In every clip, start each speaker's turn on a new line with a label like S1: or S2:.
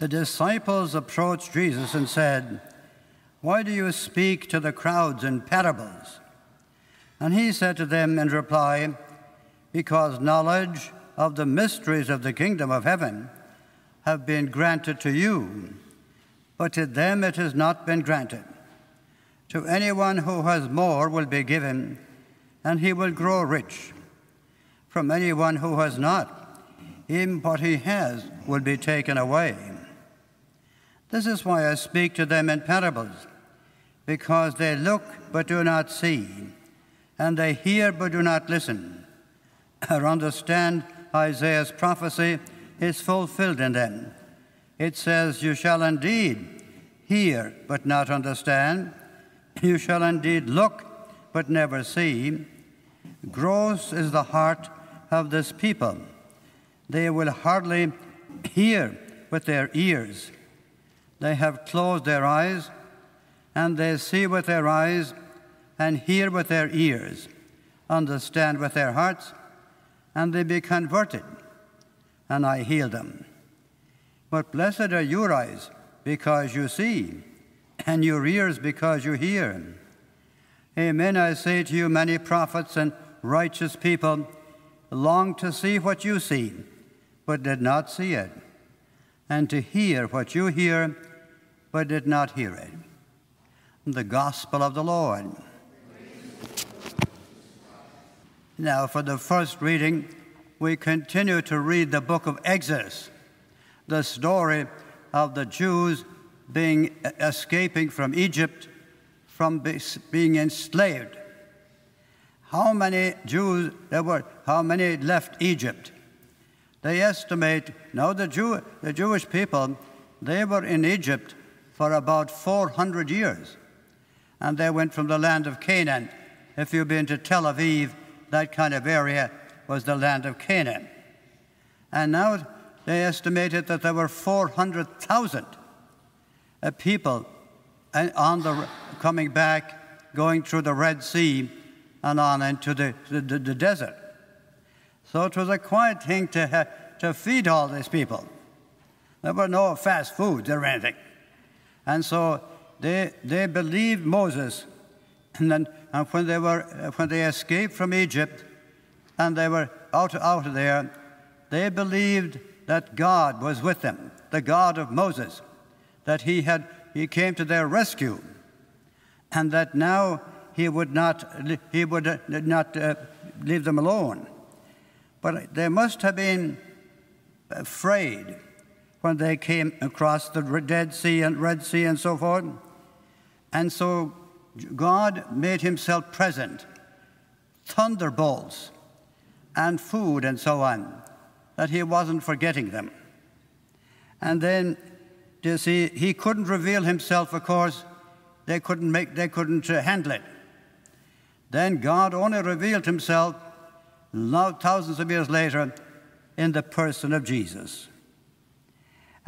S1: The disciples approached Jesus and said, Why do you speak to the crowds in parables? And he said to them in reply, Because knowledge of the mysteries of the kingdom of heaven have been granted to you, but to them it has not been granted. To anyone who has more will be given, and he will grow rich. From anyone who has not, even what he has will be taken away. This is why I speak to them in parables, because they look but do not see, and they hear but do not listen, or understand Isaiah's prophecy is fulfilled in them. It says, You shall indeed hear but not understand, you shall indeed look but never see. Gross is the heart of this people. They will hardly hear with their ears they have closed their eyes, and they see with their eyes, and hear with their ears, understand with their hearts, and they be converted, and I heal them. But blessed are your eyes, because you see, and your ears, because you hear. Amen, I say to you, many prophets and righteous people long to see what you see, but did not see it, and to hear what you hear, but did not hear it. The Gospel of the Lord. Now, for the first reading, we continue to read the book of Exodus, the story of the Jews being escaping from Egypt, from being enslaved. How many Jews there were? How many left Egypt? They estimate now the Jew, the Jewish people, they were in Egypt for about 400 years. And they went from the land of Canaan. If you've been to Tel Aviv, that kind of area was the land of Canaan. And now they estimated that there were 400,000 uh, people uh, on the, coming back, going through the Red Sea and on into the, the, the desert. So it was a quiet thing to, to feed all these people. There were no fast foods or anything. And so they, they believed Moses. And, then, and when, they were, when they escaped from Egypt and they were out, out of there, they believed that God was with them, the God of Moses, that he, had, he came to their rescue, and that now he would not, he would not uh, leave them alone. But they must have been afraid when they came across the Dead Sea and Red Sea and so forth. And so God made himself present, thunderbolts and food and so on, that he wasn't forgetting them. And then, you see, he couldn't reveal himself, of course. They couldn't, make, they couldn't uh, handle it. Then God only revealed himself thousands of years later in the person of Jesus.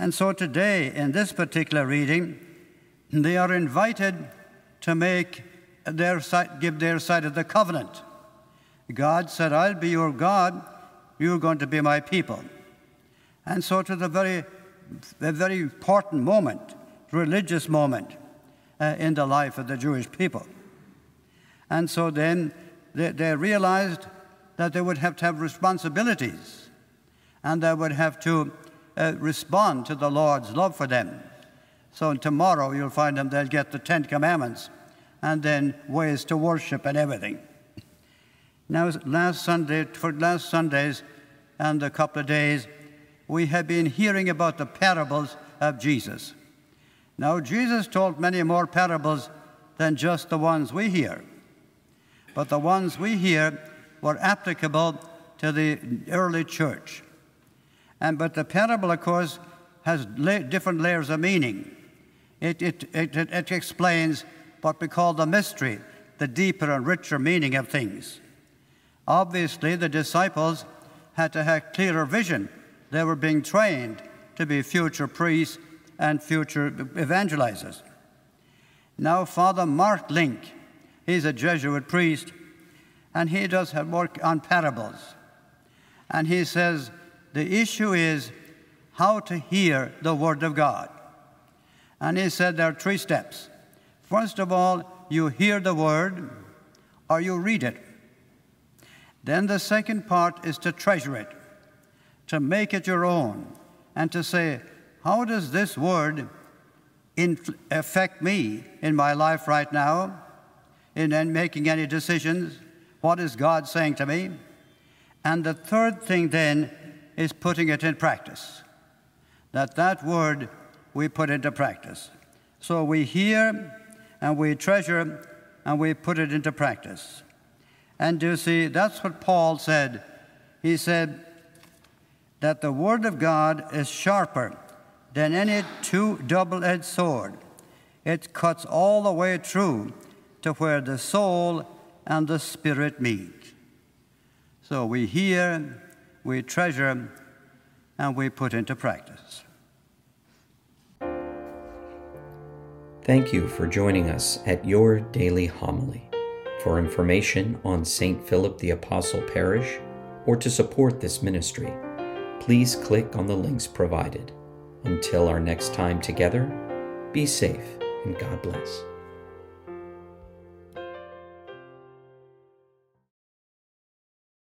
S1: And so today, in this particular reading, they are invited to make their side, give their side of the covenant. God said, I'll be your God, you're going to be my people. And so to the very, very important moment, religious moment uh, in the life of the Jewish people. And so then they, they realized that they would have to have responsibilities and they would have to uh, respond to the Lord's love for them. So tomorrow you'll find them, they'll get the Ten Commandments and then ways to worship and everything. Now, last Sunday, for last Sundays and a couple of days, we have been hearing about the parables of Jesus. Now, Jesus told many more parables than just the ones we hear. But the ones we hear were applicable to the early church. And, but the parable, of course, has la- different layers of meaning. It, it, it, it explains what we call the mystery, the deeper and richer meaning of things. Obviously, the disciples had to have clearer vision. They were being trained to be future priests and future evangelizers. Now, Father Mark Link, he's a Jesuit priest, and he does have work on parables. And he says the issue is how to hear the Word of God. And he said there are three steps. First of all, you hear the Word or you read it. Then the second part is to treasure it, to make it your own, and to say, how does this Word affect me in my life right now, in making any decisions? What is God saying to me? And the third thing then is putting it in practice. That that word we put into practice. So we hear and we treasure and we put it into practice. And you see, that's what Paul said. He said that the Word of God is sharper than any two double edged sword. It cuts all the way through to where the soul and the spirit meet. So we hear, we treasure, and we put into practice.
S2: Thank you for joining us at Your Daily Homily. For information on St. Philip the Apostle Parish or to support this ministry, please click on the links provided. Until our next time together, be safe and God bless.